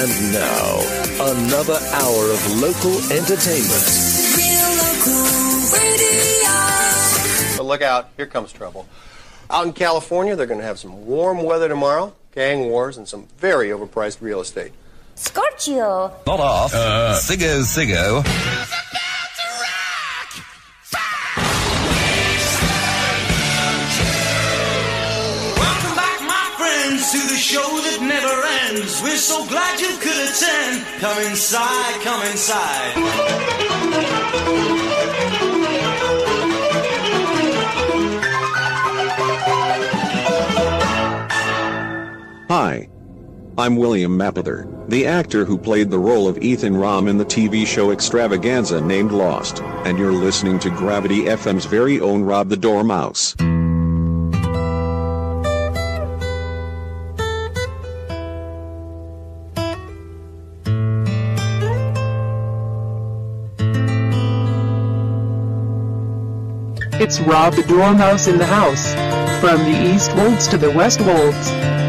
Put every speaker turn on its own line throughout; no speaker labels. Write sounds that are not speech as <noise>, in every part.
And now, another hour of local entertainment.
Real local radio.
But look out, here comes trouble. Out in California, they're going to have some warm weather tomorrow, gang wars, and some very overpriced real estate.
Scorchio.
Not off. Uh, Sigo,
Sigo. Never ends. We're so glad you could attend. Come inside, come inside.
Hi. I'm William Mapother, the actor who played the role of Ethan Rom in the TV show extravaganza named Lost, and you're listening to Gravity FM's very own Rob the Dormouse.
It's Rob the Dormouse in the house. From the East Wolds to the West Wolds.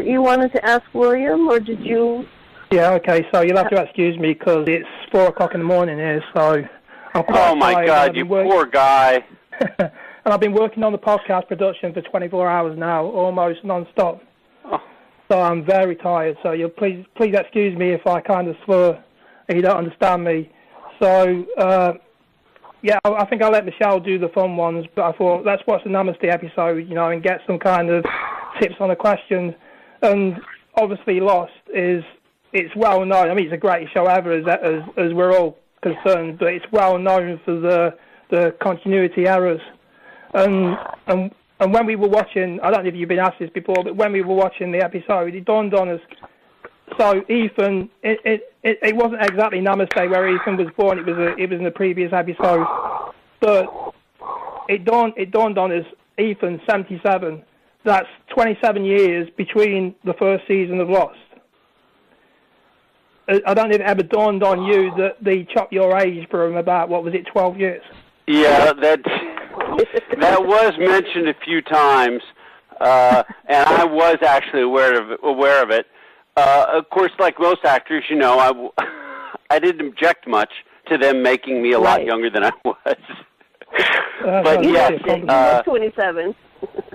That you wanted to ask William, or did you
Yeah, okay, so you'll have to excuse me because it's 4 o'clock in the morning here, so I'm quite
Oh my
tired.
God, you
been work-
poor guy. <laughs>
and I've been working on the podcast production for 24 hours now, almost non-stop.
Oh.
So I'm very tired. So you'll please please excuse me if I kind of slur and you don't understand me. So uh, yeah, I, I think I'll let Michelle do the fun ones. But I thought let's watch the Namaste episode, you know, and get some kind of tips on the questions. And obviously, Lost is it's well known. I mean, it's the greatest show ever, as as, as we're all concerned. But it's well known for the the continuity errors. And and and when we were watching, I don't know if you've been asked this before, but when we were watching the episode, it dawned on us. So Ethan, it it, it, it wasn't exactly Namaste where Ethan was born. It was a, it was in the previous episode, but it dawned it dawned on us. Ethan, seventy seven. That's twenty seven years between the first season of Lost. I I don't know if it ever dawned on you that they chopped your age from about what was it, twelve years.
Yeah, that that was mentioned a few times, uh, and I was actually aware of it, aware of it. Uh, of course, like most actors, you know, I w- <laughs> I didn't object much to them making me a lot
Right.
younger than I was. But
so
yes,
it's a compliment.
uh,
27.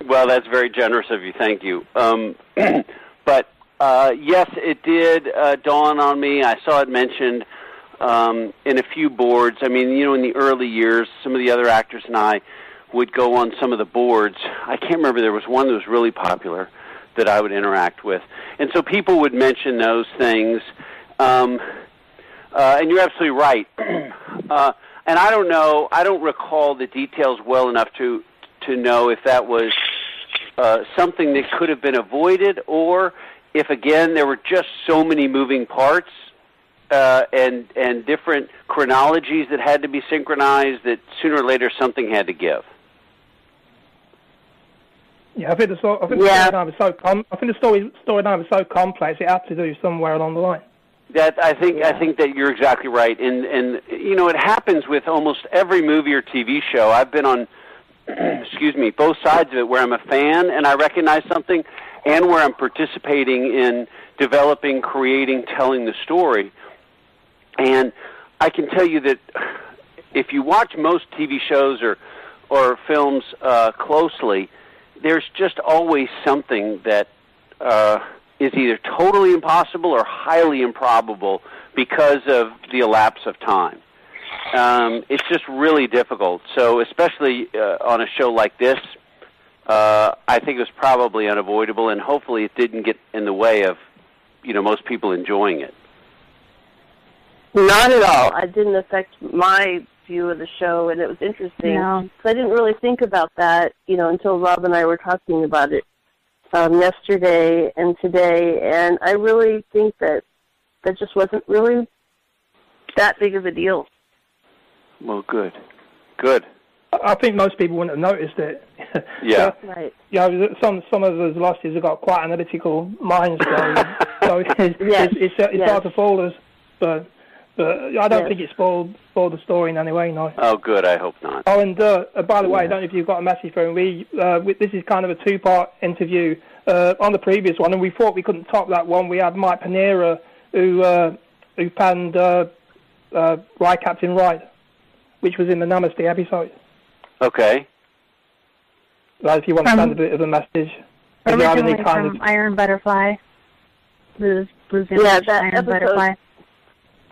Well, that's very generous of you. Thank you. Um, <clears throat> but uh, yes, it did uh, dawn on me. I saw it mentioned um, in a few boards. I mean, you know, in the early years, some of the other actors and I would go on some of the boards. I can't remember. There was one that was really popular that I would interact with, and so people would mention those things. Um, uh, and you're absolutely right. <clears throat> uh, and I don't know. I don't recall the details well enough to to know if that was uh, something that could have been avoided, or if again there were just so many moving parts uh, and and different chronologies that had to be synchronized that sooner or later something had to give.
Yeah, I think the story, I think
Yeah.
the storyline was so com- I think the story storyline was so complex it had to do somewhere along the line.
That I think I think that you're exactly right, and and you know it happens with almost every movie or TV show. I've been on, excuse me, both sides of it, where I'm a fan and I recognize something, and where I'm participating in developing, creating, telling the story. And I can tell you that if you watch most TV shows or or films uh, closely, there's just always something that uh, is either totally impossible or highly improbable because of the elapse of time. Um, it's just really difficult. So, especially uh, on a show like this, uh, I think it was probably unavoidable, and hopefully, it didn't get in the way of you know most people enjoying it.
Not at all. It didn't affect my view of the show, and it was interesting.
No.
'Cause I didn't really think about that, you know, until Rob and I were talking about it um, yesterday and today, and I really think that that just wasn't really that big of a deal.
Well, good, good.
I I think most people wouldn't have noticed it. <laughs>
Yeah. <laughs>
Right.
Yeah, some some of us losses have got quite analytical minds, so, <laughs> so it's,
Yes,
it's, it's, it's
yes.
hard to fool us. But but I don't
Yes.
think it spoiled spoiled the story in any way, no.
Oh, good. I hope not.
Oh, and uh, uh, by the way, I don't know if you've got a message from we. Uh, we this is kind of a two-part interview uh, on the previous one, and we thought we couldn't top that one. We had Mike Panera, who uh, who panned uh, uh, Right Captain Right, which was in the Namaste episode.
Okay.
Right, if you want to send a bit of a message, if you have any
Originally
kind
from
of
Iron Butterfly. Blues, Blues
Yeah,
Village,
that
Iron
episode-
Butterfly.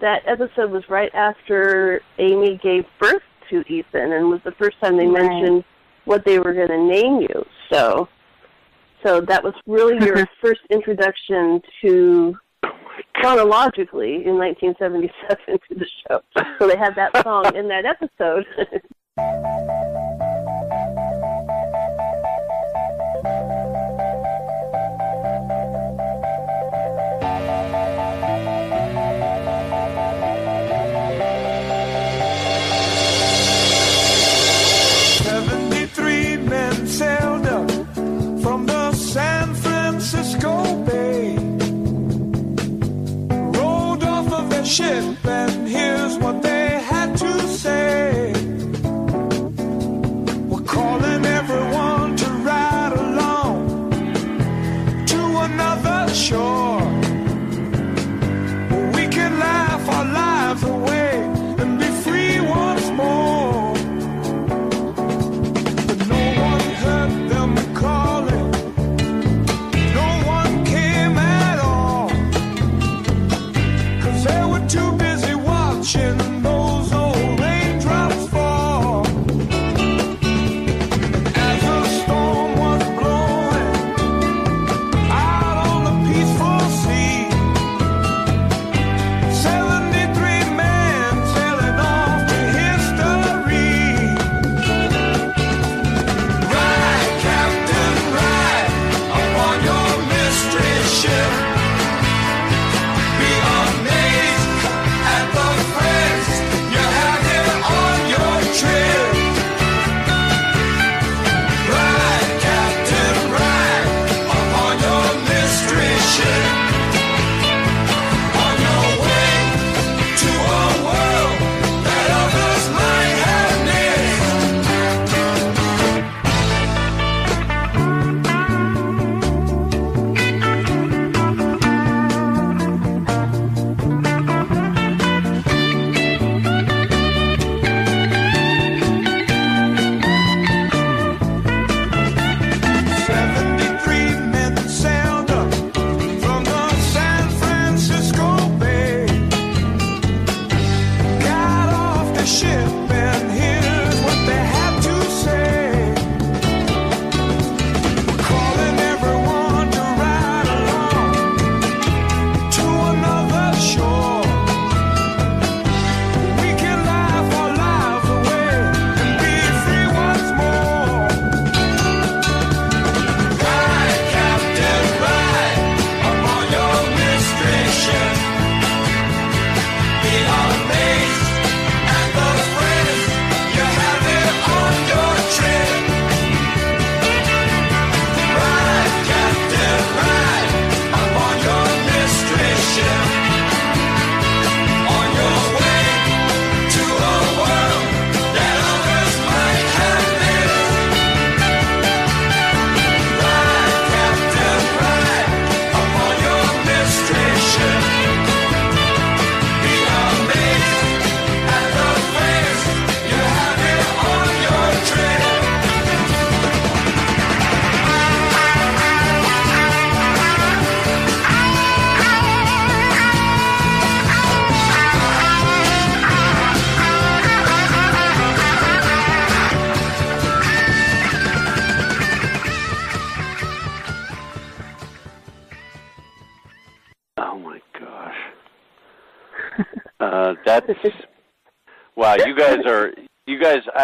That episode was right after Amy gave birth to Ethan, and was the first time they
Right.
mentioned what they were going to name you. So, so that was really your <laughs> first introduction to chronologically in 1977 to the show. So they had that song in that episode. <laughs>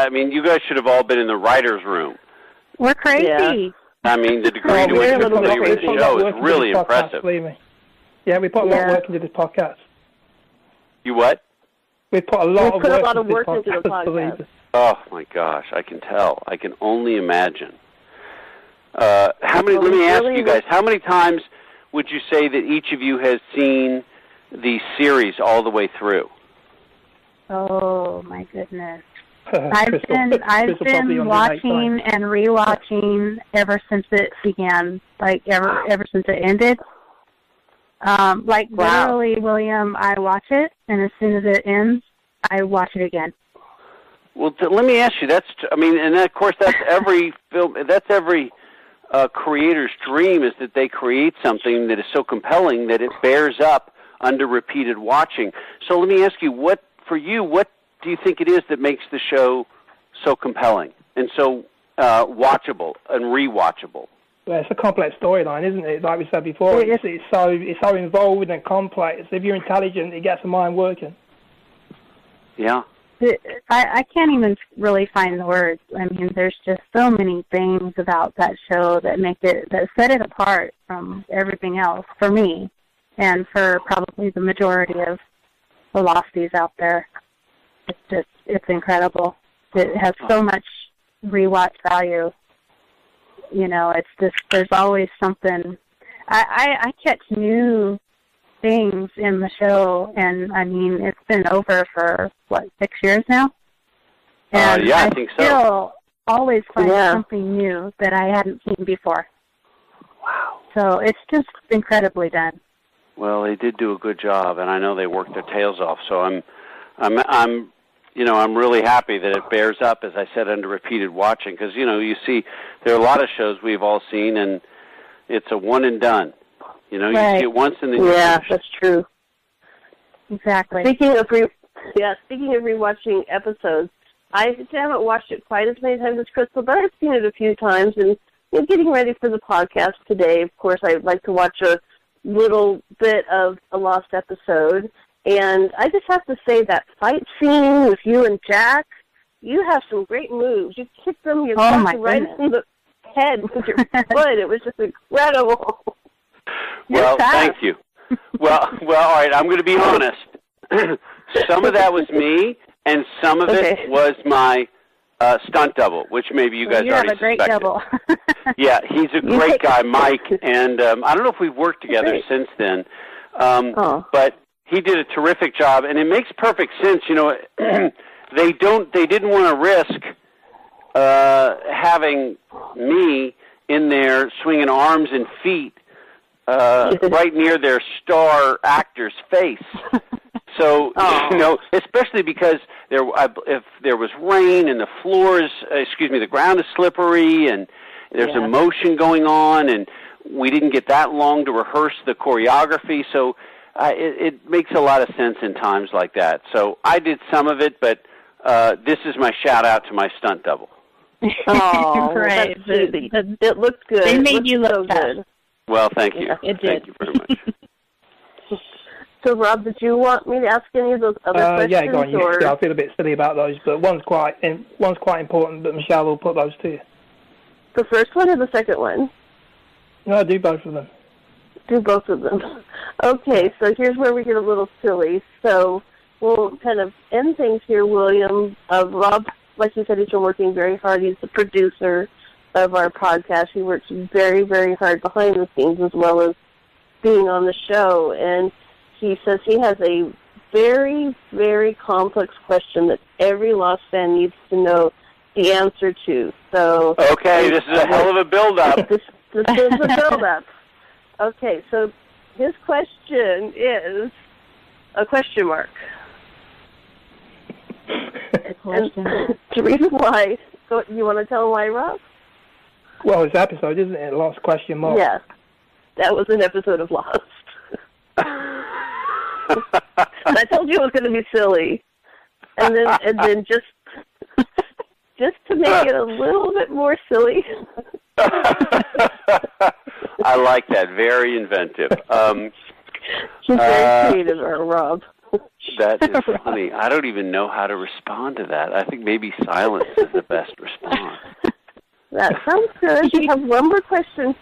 I mean, you guys should have all been in the writers' room.
We're crazy.
Yeah.
I mean, the degree
Well,
to
we're
which you
little
play
bit
with
crazy.
the show is really
this podcast,
impressive.
Believe me. Yeah, we put a lot
Yeah.
of work into this podcast.
You what?
We put a lot
We
of
put a
work
lot of
into
work
this
into the
podcast. believe
Oh my gosh, I can tell. I can only imagine. Uh, how many?
Well,
Let me ask
really
you guys. How many times would you say that each of you has seen the series all the way through?
Oh my goodness. <laughs> I've
Crystal-
been I've
Crystal
been
on the night
watching and rewatching ever since it began. Like ever ever since it ended. Um, like
Wow.
literally, William, I watch it, and as soon as it ends, I watch it again.
Well, t- let me ask you. That's. I mean, and of course, that's <laughs> every film. That's every uh, creator's dream is that they create something that is so compelling that it bears up under repeated watching. So let me ask you, what for you? What do you think it is that makes the show so compelling and so uh, watchable and rewatchable?
Well, it's a complex storyline, isn't it? Like we said before,
It
it's, it's so it's so involved and complex. If you're intelligent, it gets the mind working.
Yeah.
I, I can't even really find the words. I mean, there's just so many things about that show that make it that set it apart from everything else for me, and for probably the majority of the losties out there. It's just it's incredible. It has so much rewatch value. You know, it's just there's always something. I I, I catch new things in the show, and I mean, it's been over for what six years now,
Uh,
and
yeah, I think so.
still always find
Yeah.
something new that I hadn't seen before. Wow! So it's just incredibly done.
Well, they did do a good job, and I know they worked their tails off. So I'm, I'm, I'm, you know, I'm really happy that it bears up, as I said, under repeated watching. Because you know, you see, there are a lot of shows we've all seen, and it's a one and done. You know, you see it once and then
Yeah,
finished.
that's true.
Exactly.
Speaking of re- yeah, speaking of rewatching episodes, I haven't watched it quite as many times as Crystal, but I've seen it a few times. And you know, getting ready for the podcast today, of course, I like to watch a little bit of a lost episode. And I just have to say that fight scene with you and Jack, you have some great moves. You kicked them, you
Oh, my
them right
goodness.
in the head with your <laughs> foot. It was just incredible.
Well, thank you. Well, <laughs> well, all right. I'm going to be honest. <clears throat> some of that was me, and some of
Okay.
it was my uh, stunt double, which maybe you guys
you have
already
a great
suspected.
double. <laughs>
Yeah, he's a great guy, Mike, and um, I don't know if we've worked together
Great.
since then. Um,
Oh.
But he did a terrific job, and it makes perfect sense. You know, <clears throat> they don't, they didn't want to risk uh, having me in there swinging arms and feet uh, <laughs> right near their star actor's face. <laughs> So
Oh.
you know, especially because there, I- if there was rain and the floor is, uh, excuse me, the ground is slippery and there's
Yeah.
emotion going on, and we didn't get that long to rehearse the choreography. So uh, it, it makes a lot of sense in times like that. So I did some of it, but uh, this is my shout out to my stunt double. <laughs>
Oh,
right.
that's
The- the-
it looked good.
they
It
made you look
so
tough.
good.
Well, thank you.
Yeah,
it
Thank you very much. <laughs>
So, Rob, did you want me to ask any of those other
Uh,
questions?
yeah, go on. You,
or...
I feel a bit silly about those, but one's quite in, one's quite important. But Michelle will put those to you.
The first one or the second one?
No, I do both of them.
Do both of them. <laughs> Okay, so here's where we get a little silly. So we'll kind of end things here, William. Uh, Rob, like you said, he's been working very hard. He's the producer of our podcast. He works very, very hard behind the scenes as well as being on the show. And he says he has a very, very complex question that every Lost fan needs to know the answer to. So
Okay, this is a hell of a build-up. <laughs>
this, this is a build-up. Okay, so his question is a question mark. And <laughs> the reason why, so you want to tell why, Rob?
Well, it's episode, isn't it? Last question mark.
Yes. That was an episode of Lost. <laughs> I told you it was going to be silly. And then, and then just, just to make it a little bit more silly, <laughs>
I like that. Very inventive. Um,
She's very
Uh,
creative, Rob.
That is <laughs> funny. I don't even know how to respond to that. I think maybe silence is the best response.
That sounds good. We have one more question.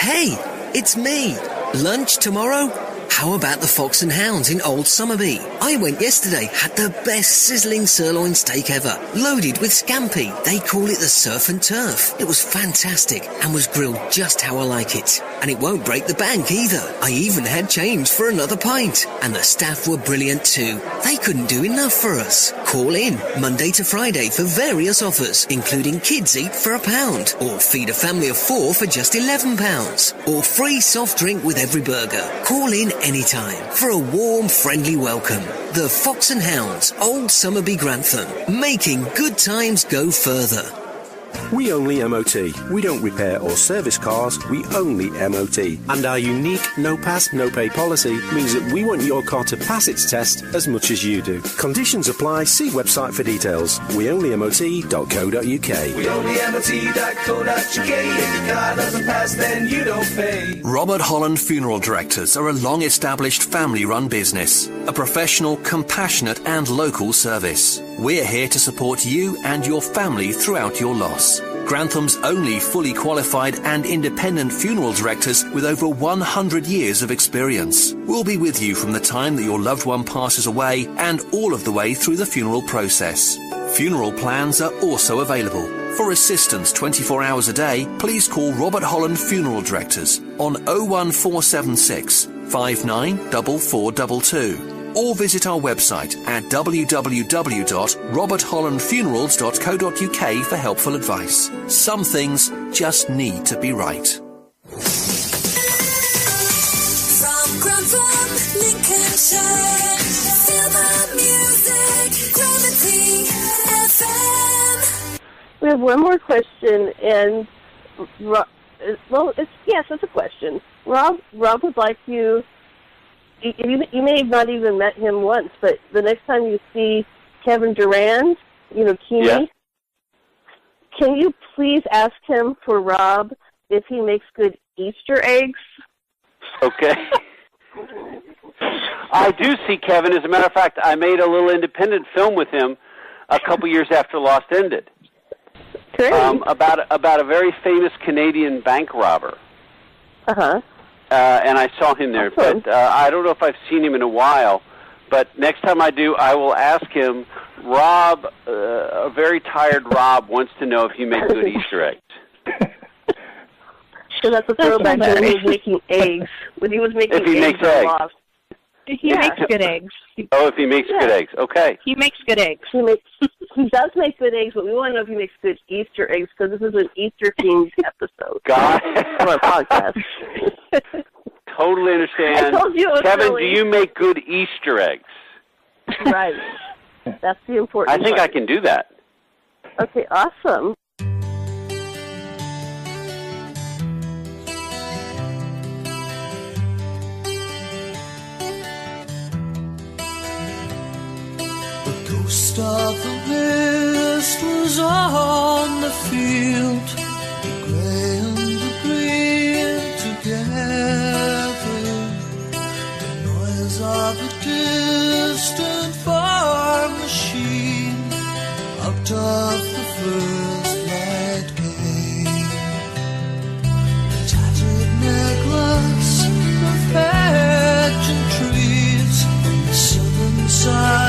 Hey, it's me. Lunch tomorrow? How about the Fox and Hounds in Old Somerby? I went yesterday, had the best sizzling sirloin steak ever, loaded with scampi. They call it the surf and turf. It was fantastic and was grilled just how I like it. And it won't break the bank either. I even had change for another pint. And the staff were brilliant too. They couldn't do enough for us. Call in Monday to Friday for various offers, including kids eat for a pound, or feed a family of four for just eleven pounds, or free soft drink with every burger. Call in anytime for a warm, friendly welcome. The Fox and Hounds, Old Somerby Grantham, making good times go further.
We only MOT. We don't repair or service cars, we only MOT. And our unique no pass, no pay policy means that we want your car to pass its test as much as you do. Conditions apply, see website for details. weonlymot.co.uk.
We only MOT.co.uk. If your car doesn't pass, then you don't pay.
Robert Holland Funeral Directors are a long established family run business, a professional, compassionate, and local service. We're here to support you and your family throughout your loss. Grantham's only fully qualified and independent funeral directors with over 100 years of experience. We'll be with you from the time that your loved one passes away and all of the way through the funeral process. Funeral plans are also available. For assistance 24 hours a day, please call Robert Holland Funeral Directors on 01476 594422 or visit our website at www.roberthollandfunerals.co.uk for helpful advice. Some things just need to be right.
From Grantham, Lincolnshire, feel music, Gravity FM.
We have one more question, and Ro- well, it's yes, it's a question. Rob, Rob would like you. You, you may have not even met him once, but the next time you see Kevin Durand, you know Keamy,
Yeah.
can you please ask him for Rob if he makes good Easter eggs?
Okay. <laughs> I do see Kevin. As a matter of fact, I made a little independent film with him a couple years after Lost ended. Um, about about a very famous Canadian bank robber.
Uh-huh.
Uh And I saw him there, but uh, I don't know if I've seen him in a while. But next time I do, I will ask him. Rob, uh, a very tired Rob, wants to know if you make good <laughs> Easter eggs.
So that's a throwback to when he was making eggs. When he was making
If he
eggs
makes
on
eggs.
Lost.
He
Yeah.
makes good eggs.
Oh, if he makes good eggs, okay.
He makes good eggs.
He makes he does make good eggs, but we want to know if he makes good Easter eggs because this is an Easter themed <laughs> episode
Got <laughs>
of podcast. <laughs>
Totally understand.
I told you it was
Kevin,
silly.
do you make good Easter eggs?
right. That's the important.
I think I can do that.
Okay, awesome.
Ghost of the mist was on the field, the grey and the green together. The noise of a distant farm machine out of the first light came. The tattered necklace of hedge and trees the southern side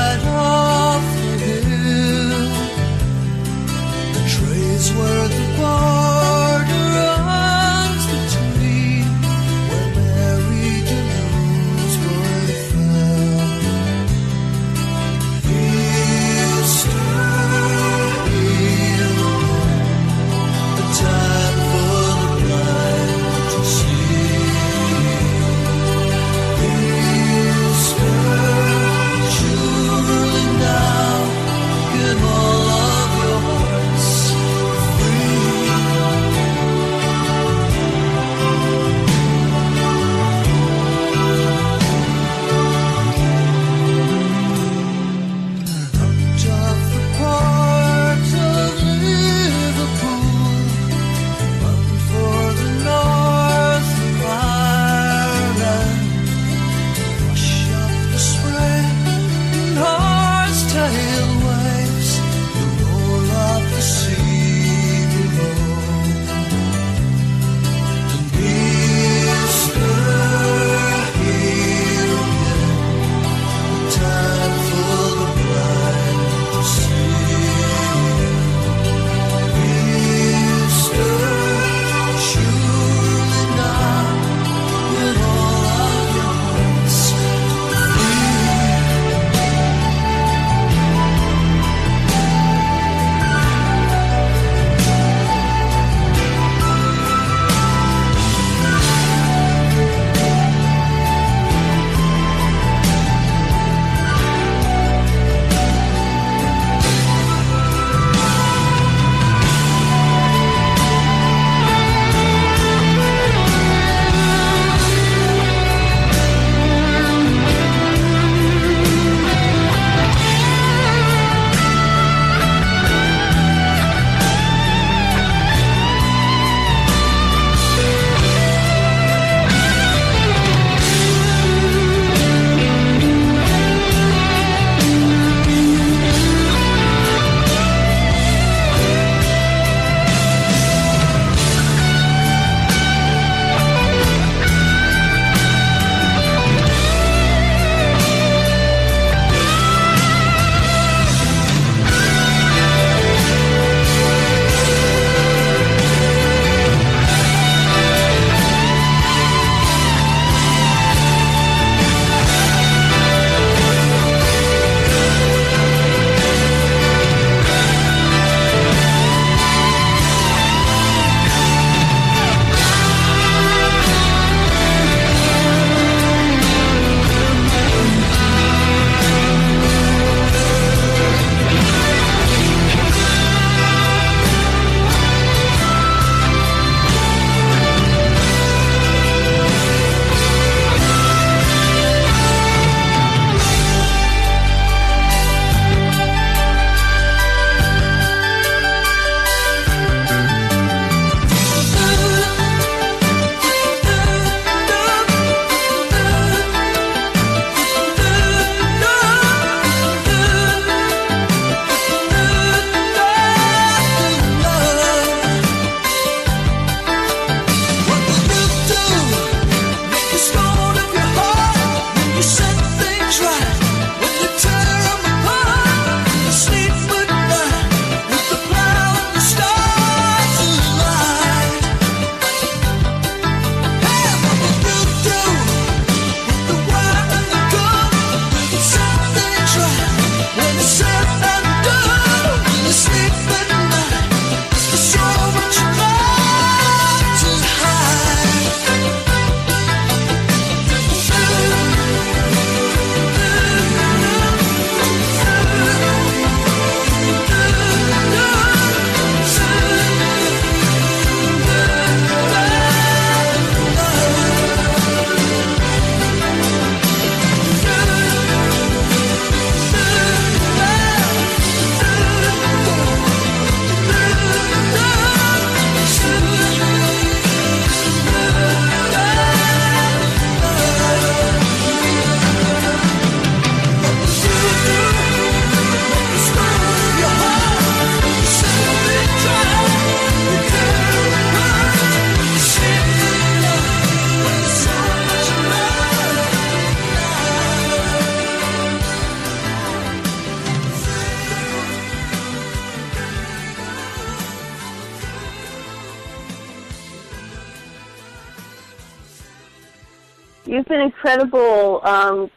incredible, um,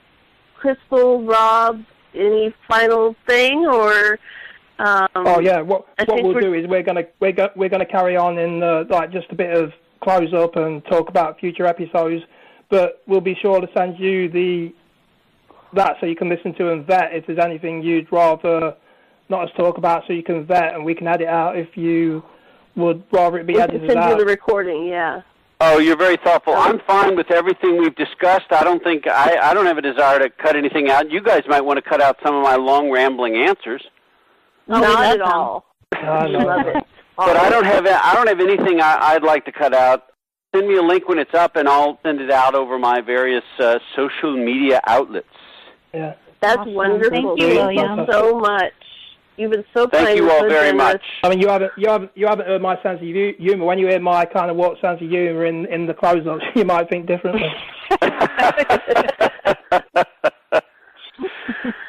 Crystal, Rob. Any final thing, or? Um,
oh yeah, what what we'll do is we're gonna we're go, we're gonna carry on in uh, like just a bit of close up and talk about future episodes, but we'll be sure to send you the that so you can listen to and vet if there's anything you'd rather not us talk about, so you can vet and we can edit out if you would rather it be
we can
edited
send you the recording. Yeah.
Oh, you're very thoughtful. I'm fine with everything we've discussed. I don't think I, I don't have a desire to cut anything out. You guys might want to cut out some of my long rambling answers.
Not
love
at
them.
all. We love it. <laughs>
But I don't have I don't have anything I, I'd like to cut out. Send me a link when it's up, and I'll send it out over my various uh, social media outlets.
Yeah.
That's
Awesome.
wonderful.
Thank you, William.
you so much. You've been so
Thank you all
so
very
generous.
much.
I mean, you haven't you haven't you haven't heard my sense of humour. When you hear my kind of what sense of humour in in the close-ups, <laughs> you might think differently. <laughs>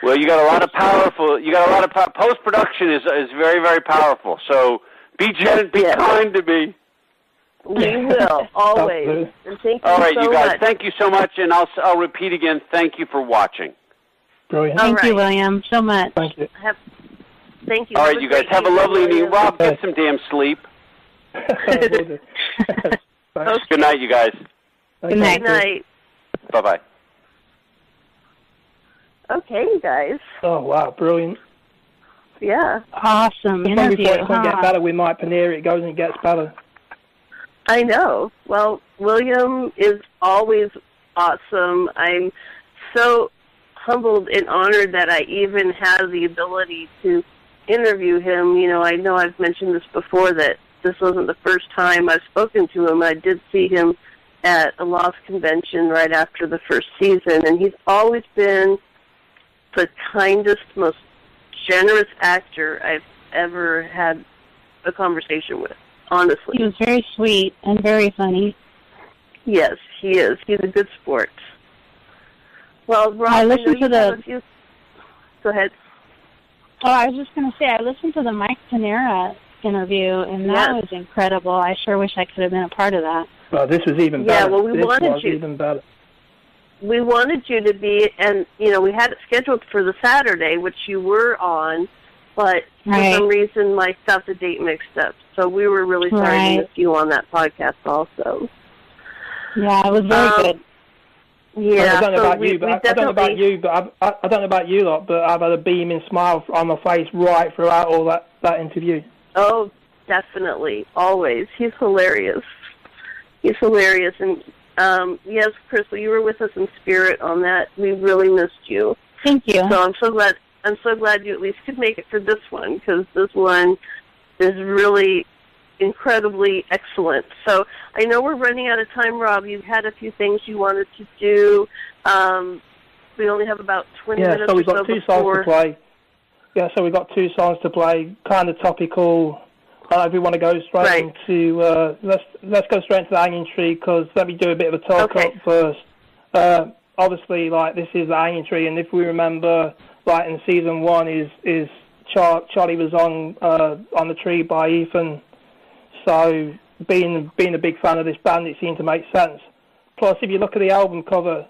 Well, you got a lot of powerful. You got a lot of po- post production is is very very powerful. So be gen- be
Yes.
kind to me.
We <laughs> will always. And thank you
All right,
so
you guys.
much.
Thank you so much, and I'll s- I'll repeat again. Thank you for watching.
Brilliant.
All
Thank you. William, so much.
Thank you.
Have, thank you.
All
Have
right,
a
you guys have a lovely evening.
William.
Rob, get some damn sleep. <laughs>
Will
Good night, you guys.
Good night.
Good night.
Bye bye.
Okay, you guys.
Oh wow, brilliant.
Yeah,
Awesome
Just when we
interview.
thought it couldn't get
huh?
better with Mike Panera, it goes and gets better.
I know. Well, William is always awesome. I'm so humbled and honored that I even have the ability to interview him. You know, I know I've mentioned this before that this wasn't the first time I've spoken to him. I did see him at a Lost convention right after the first season, and he's always been the kindest, most generous actor I've ever had a conversation with. Honestly,
He was very sweet and very funny.
Yes, he is. He's a good sport. Well, Rob,
I listened to the-
few- Go ahead.
Oh, I was just going to say, I listened to the Mike Panera interview, and that
Yes.
was incredible. I sure wish I could have been a part of that.
Well, this was even
Yeah,
better.
Yeah, well, we
this
wanted
was
you-
even better.
We wanted you to be, and you know, we had it scheduled for the Saturday, which you were on, but
Right.
for some reason, my got the date mixed up. So we were really sorry
Right.
to miss you on that podcast, also.
Yeah, it was very
Um,
good.
Yeah,
I don't know
so
about
we,
you, but
we
I, I don't know about you, but I've, I, I don't know about you lot, but I've had a beaming smile on my face right throughout all that that interview.
Oh, definitely, always. He's hilarious. He's hilarious, and um, yes, Crystal, you were with us in spirit on that. We really missed you.
Thank you.
So I'm so glad. I'm so glad you at least could make it for this one because this one is really incredibly excellent. So I know we're running out of time, Rob. You had a few things you wanted to do. Um, we only have about 20
Yeah,
minutes
so we've got
so
two
before.
songs to play. Yeah, so we've got two songs to play, kind of topical. I don't know if we want to go straight
Right.
into uh, let's let's go straight into the hanging tree because let me do a bit of a talk
Okay.
up first. Uh, obviously, like this is the hanging tree, and if we remember, like in season one, is is Char- Charlie was on uh, on the tree by Ethan. So being being a big fan of this band, it seemed to make sense. Plus, if you look at the album cover,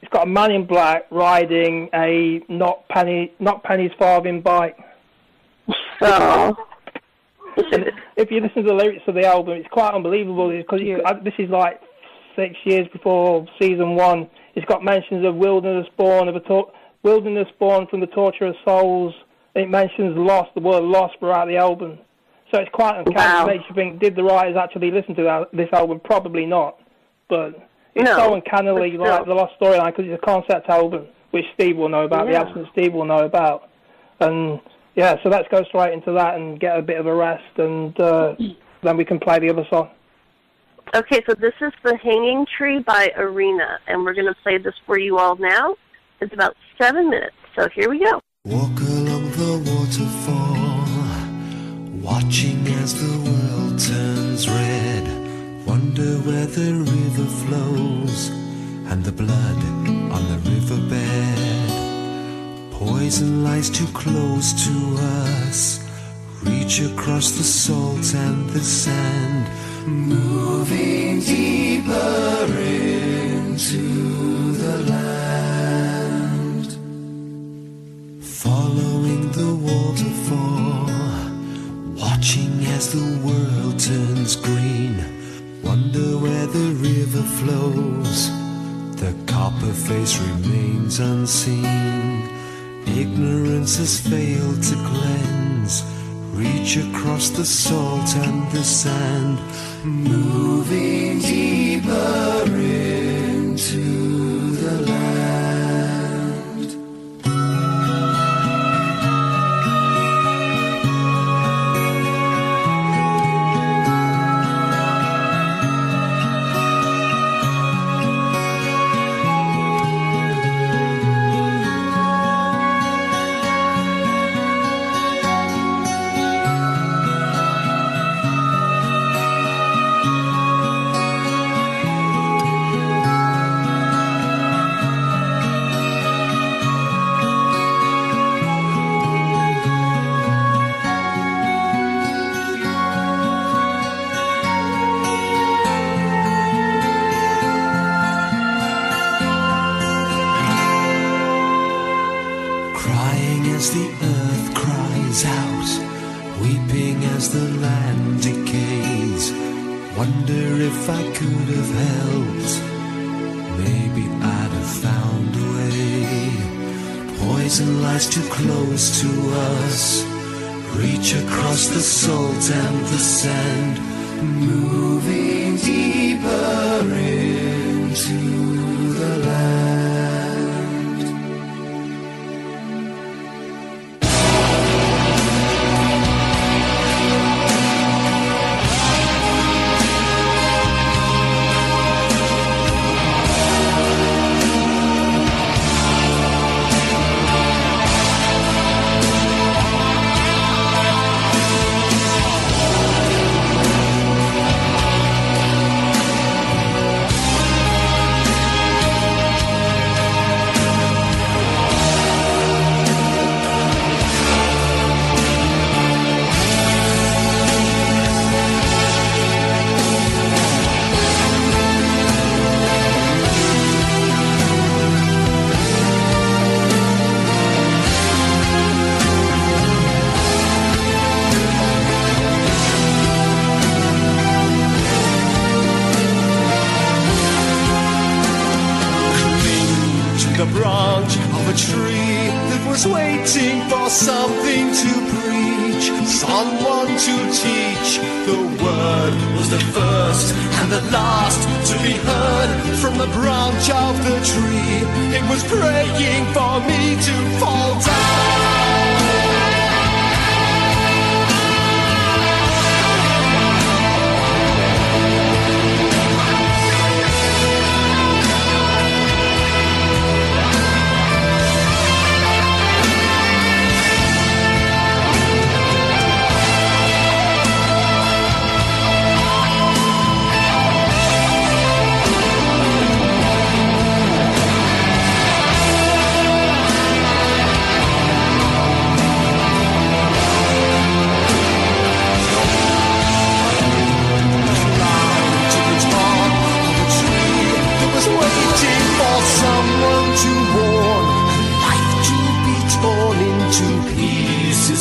it's got a man in black riding a not penny not penny's farthing bike.
Oh.
If you listen to the lyrics of the album, it's quite unbelievable because this is like six years before season one. It's got mentions of wilderness born of a tor- wilderness born from the torture of souls. It mentions lost, the word lost throughout the album. So it's quite uncanny.
Wow.
Makes you think, did the writers actually listen to that, this album? Probably not. But it's
No,
so uncannily
but
like the Lost Storyline because it's a concept album, which Steve will know about, the
Yeah.
absent Steve will know about. And yeah, so let's go straight into that and get a bit of a rest, and uh, <clears throat> then we can play the other song.
Okay, so this is The Hanging Tree by Arena, and we're going to play this for you all now. It's about seven minutes, so here we go.
Walk along the waterfall, watching as the world turns red. Wonder where the river flows and the blood on the riverbed. Poison lies too close to us. Reach across the salt and the sand, moving deeper into unseen. Ignorance has failed to cleanse. Reach across the salt and the sand, moving deep.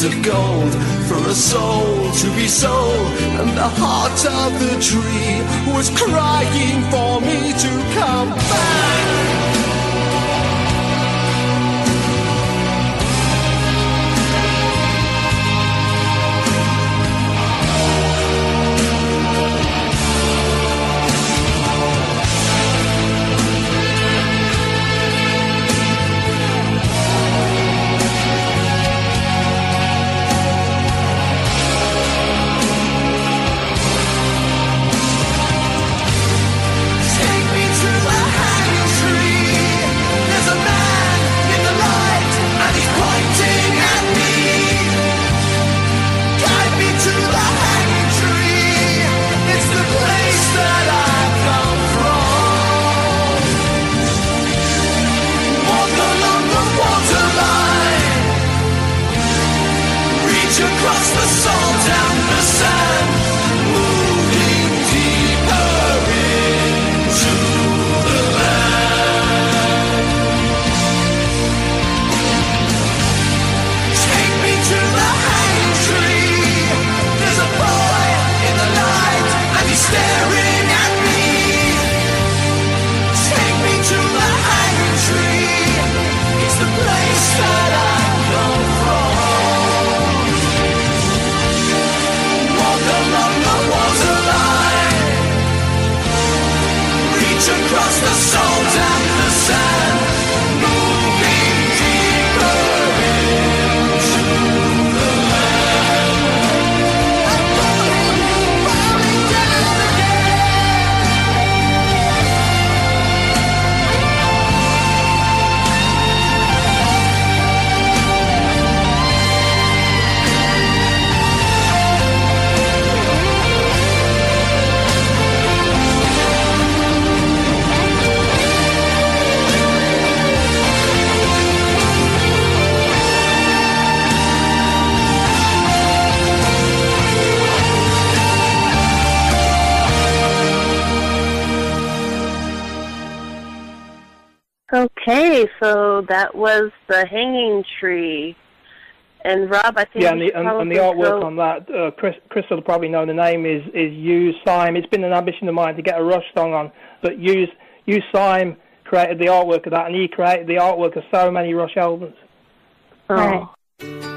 of gold for a soul to be sold. And the heart of the tree was crying for me to come back.
That was the hanging tree. And Rob, I think
Yeah, and the, and, and the artwork
go-
on that, uh, Chris, Chris will probably know the name is is Hugh Syme. It's been an ambition of mine to get a Rush song on, but Hugh Hugh Syme created the artwork of that, and he created the artwork of so many Rush albums.
Oh.
There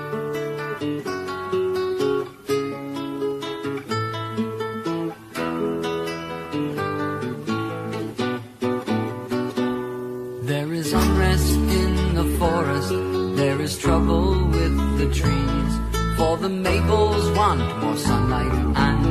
forest, there is trouble with the trees. For the maples want more sunlight, and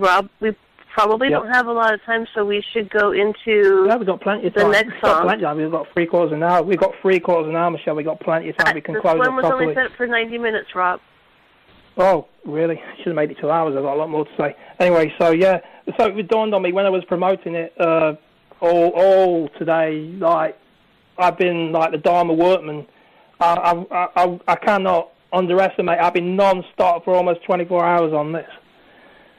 Rob, we probably
Yeah.
don't have a lot of time, so we should go into
Yeah, we've got plenty of
the
time.
next
we've got plenty of time. We've got three quarters of an hour. We've got three quarters of an hour, Michelle. We've got plenty of time. We can
this
close
one
it
was
properly.
only set for 90 minutes, Rob.
Oh, really? Should have made it two hours. I've got a lot more to say. Anyway, so yeah, so it dawned on me when I was promoting it uh, all all today. Like I've been like the Dharma workman. I I I, I cannot underestimate. I've been non-stop for almost 24 hours on this.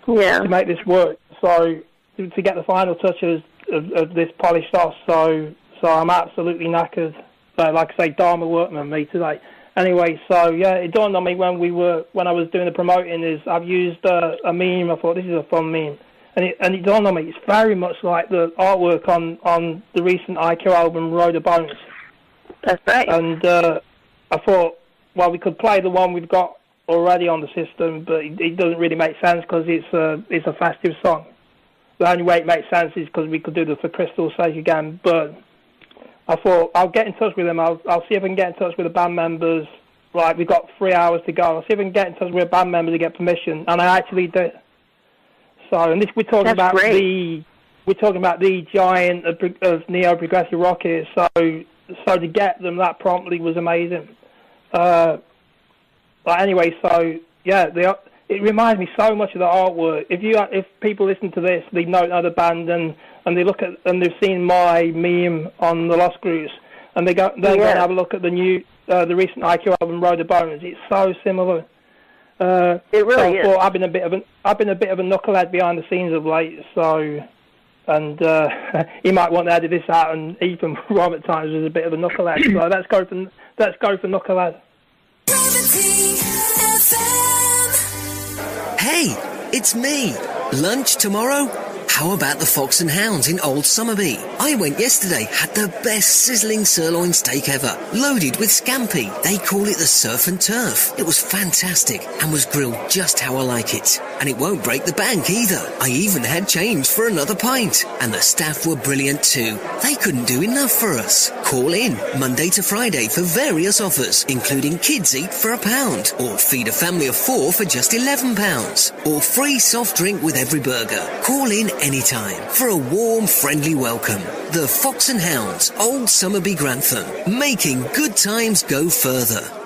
Yeah.
To make this work, so to, get the final touches of, of this polished off. So so I'm absolutely knackered. So like I say, Dharma workman me today. Anyway, so yeah, it dawned on me when we were when I was doing the promoting is I've used uh, a meme. I thought this is a fun meme, and it and it dawned on me it's very much like the artwork on on the recent IQ album Road of Bones.
That's right.
And uh, I thought, well, we could play the one we've got already on the system, but it, it doesn't really make sense because it's a it's a festive song. The only way it makes sense is because we could do the For Crystal's Sake again, but I thought I'll get in touch with them. I'll I'll see if I can get in touch with the band members. Right, we've got three hours to go. I'll see if I can get in touch with a band member to get permission, and I actually did. So, and this we're talking
That's
about
great.
the we're talking about the giant of, of neo progressive rock here. So, so to get them that promptly was amazing. Uh, but anyway, so yeah, the it reminds me so much of the artwork. If you if people listen to this, they know the band and and they look at and they've seen my meme on the Lost Grooves, and they go then go and
Yeah.
have a look at the new uh, the recent IQ album Road of Bones. It's so similar. Uh,
It really
so
is.
thought I've been a bit of an I've been a bit of a knucklehead behind the scenes of late, so and uh, <laughs> he might want to edit this out. And Ethan <laughs> Rob at times was a bit of a knucklehead, so let's go for let's go for knucklehead.
Hey, it's me. Lunch tomorrow? How about the Fox and Hounds in Old Somerby? I went yesterday, had the best sizzling sirloin steak ever, loaded with scampi. They call it the surf and turf. It was fantastic and was grilled just how I like it. And it won't break the bank either. I even had change for another pint. And the staff were brilliant too. They couldn't do enough for us. Call in Monday to Friday for various offers, including kids eat for a pound, or feed a family of four for just eleven pounds, or free soft drink with every burger. Call in anytime for a warm, friendly welcome. The Fox and Hounds, Old Somerby Grantham, making good times go further.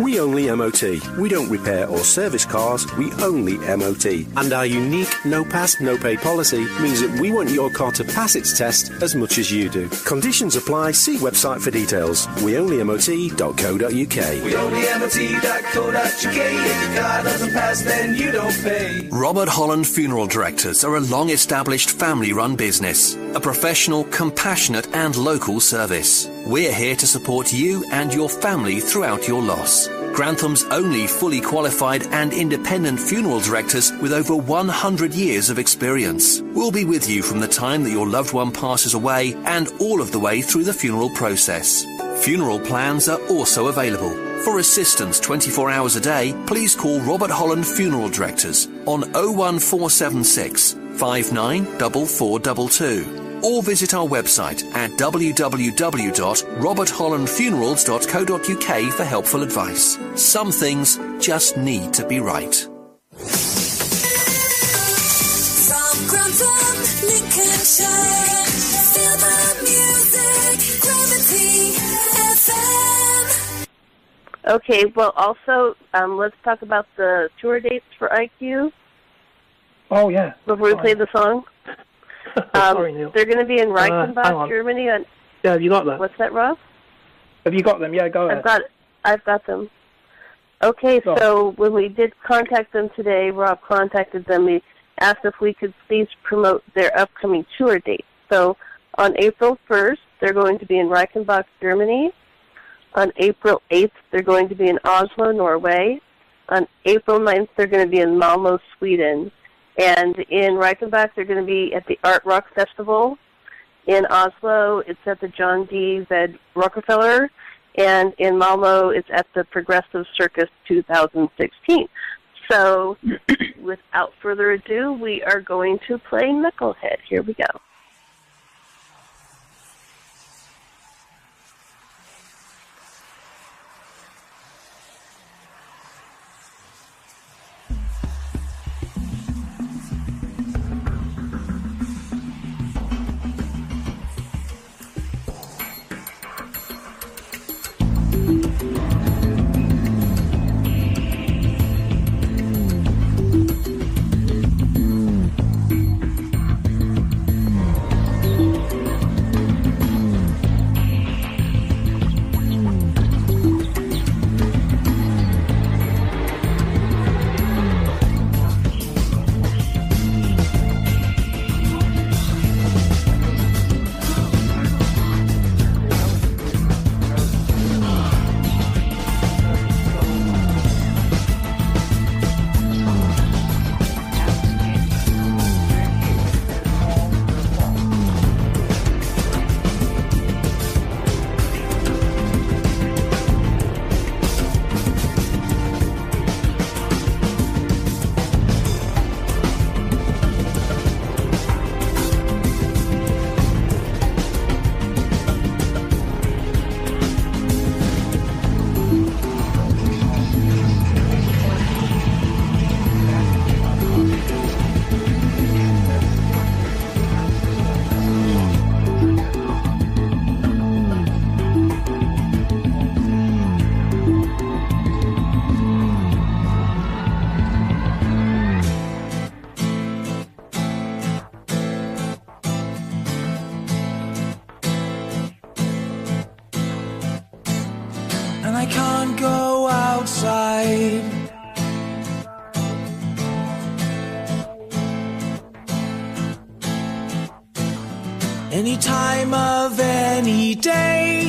We only MOT. We don't repair or service cars, we only MOT. And our unique no pass, no pay policy means that we want your car to pass its test as much as you do. Conditions apply, see website for details. weonlymot.co.uk.
We only MOT.co.uk. If your car doesn't pass, then you don't pay.
Robert Holland Funeral Directors are a long established family run business, a professional, compassionate, and local service. We're here to support you and your family throughout your loss. Grantham's only fully qualified and independent funeral directors with over 100 years of experience. We'll be with you from the time that your loved one passes away and all of the way through the funeral process. Funeral plans are also available. For assistance 24 hours a day, please call Robert Holland Funeral Directors on 01476 594422 or visit our website at www.roberthollandfunerals.co.uk for helpful advice. Some things just need to be right.
From Grantham, Lincolnshire, feel music, Gravity FM.
Okay, well, also, um, let's talk about the tour dates for IQ
Oh yeah.
before we play the song. <laughs> Um,
Sorry, Neil.
they're going to be in
Uh,
Reichenbach,
on.
Germany. On
Yeah, have you got that?
what's that, Rob?
Have you got them? Yeah, go ahead.
I've got, I've got them. Okay,
Go.
so when we did contact them today, Rob contacted them. He asked if we could please promote their upcoming tour dates. So on April 1st, they're going to be in Reichenbach, Germany. On April 8th, they're going to be in Oslo, Norway. On April 9th, they're going to be in Malmo, Sweden. And in Reichenbach, they're going to be at the Art Rock Festival. In Oslo, it's at the John Dee Ved Rockefeller. And in Malmo, it's at the Progressive Circus 2016. So, <clears throat> without further ado, we are going to play Knucklehead. Here we go.
Any time of any day.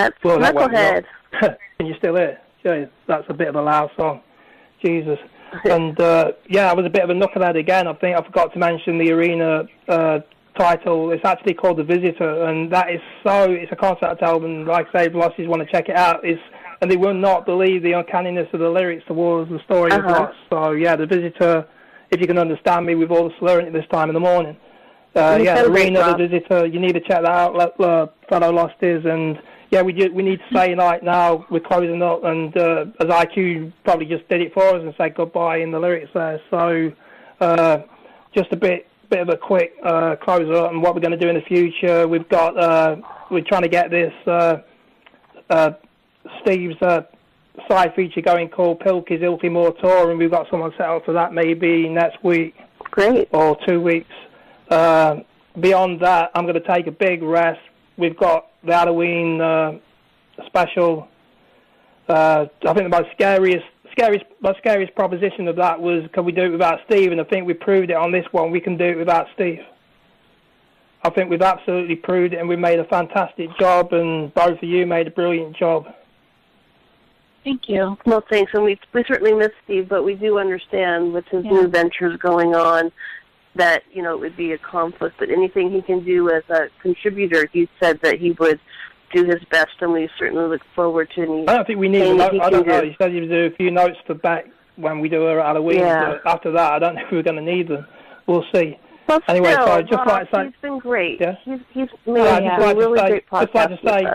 That's
Well, that
Knucklehead. <laughs>
Can you still hear? Yeah, that's a bit of a loud song. Jesus. <laughs> And uh, yeah, I was a bit of a knucklehead again. I think I forgot to mention the arena uh, title. It's actually called The Visitor, and that is so. It's a concept album. Like I say, velocities want to check it out. It's and they will not believe the uncanniness of the lyrics towards the story
Uh-huh.
loss. So yeah, The Visitor. If you can understand me with all the slurring at this time in the morning. Uh, yeah, Arena, The Visitor. You need to check that out, let, uh, fellow Losties. And yeah, we do, we need to say like now we're closing up, and uh, as IQ probably just did it for us and said goodbye in the lyrics there. So uh, just a bit bit of a quick uh, close up and what we're going to do in the future. We've got uh, we're trying to get this uh, uh, Steve's uh, side feature going called Pilky's Ultimo Tour, and we've got someone set up for that maybe next week.
Great.
Or two weeks. Uh, beyond that, I'm going to take a big rest. We've got the Halloween uh, special. Uh, I think the most scariest, scariest, most scariest proposition of that was, can we do it without Steve? And I think we proved it on this one. We can do it without Steve. I think we've absolutely proved it, and we've made a fantastic job, and both of you made a brilliant job.
Thank you.
Well, thanks, and we we certainly miss Steve, but we do understand with his new ventures going on that you know it would be a conflict. But anything he can do as a contributor, he said that he would do his best, and we certainly look forward to any.
I don't think we need. note, I don't know.
do.
He said he would do a few notes for back when we do our Halloween.
Yeah.
But after that, I don't know if we're going to need them. We'll see.
Well,
anyway,
still,
so just
Rob,
like to say,
he's been great.
Yeah?
He's he's made
Yeah, I'd
some
just like
really
say,
great
just like to say.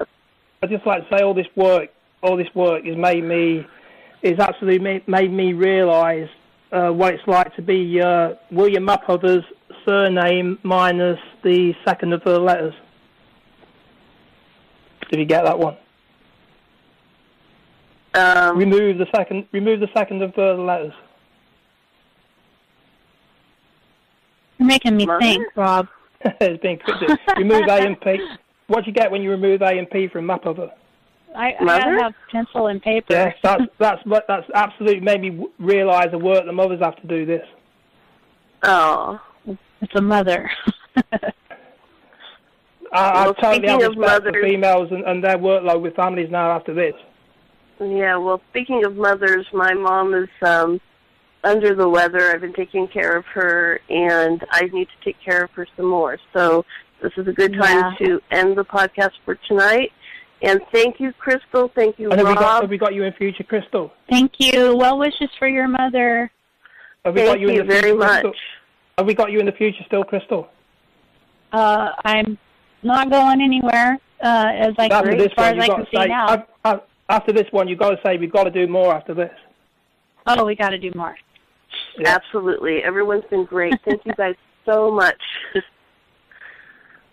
I just like to say, all this work, all this work has made me, is absolutely made, made me realise uh, what it's like to be uh, William Mapother's surname minus the second of the letters. Did you get that one?
Um,
remove the second. Remove the second and third letters.
You're making me think, Rob. <laughs>
it's been cryptic. remove A and P. <laughs> What do you get when you remove A and P from Mapother?
I, I gotta have pencil and paper.
Yes, that's <laughs> that's what that's absolutely made me realise the work the mothers have to do this.
Oh,
it's a mother.
I,
Well,
I totally have
speaking of
respect for females and, and their workload with families now after this.
Yeah, well, speaking of mothers, my mom is um under the weather. I've been taking care of her, and I need to take care of her some more. So this is a good time
Yeah.
to end the podcast for tonight. And thank you, Crystal. Thank you,
And have we got have we got you in future, Crystal?
Thank you. Well wishes for your mother.
Have we
Thank
got you in
you
the future,
very
Crystal?
much.
Have we got you in the future still, Crystal?
Uh, I'm not going anywhere uh, as I
after
as
this
far
one,
as I
you've
can
got
see
to say.
now.
af- af- After this one, you've got to say we've got to do more after this.
Oh, we got to do more.
Absolutely. Everyone's been great. Thank you guys so much. <laughs>
All
So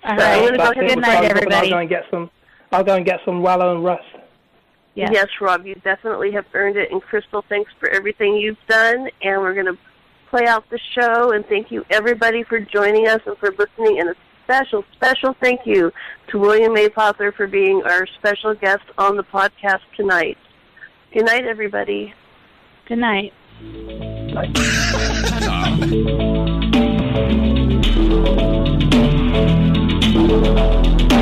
I'm
right.
gonna go
That's
ahead
it.
and
We're closing up and
everybody.
I'll go and get some. I'll go and get some well-earned rest.
Yes, Rob, you definitely have earned it. And Crystal, thanks for everything you've done. And we're going to play out the show. And thank you, everybody, for joining us and for listening. And a special, special thank you to William Mapother for being our special guest on the podcast tonight. Good night, everybody.
Good night.
Ta-ta. <laughs>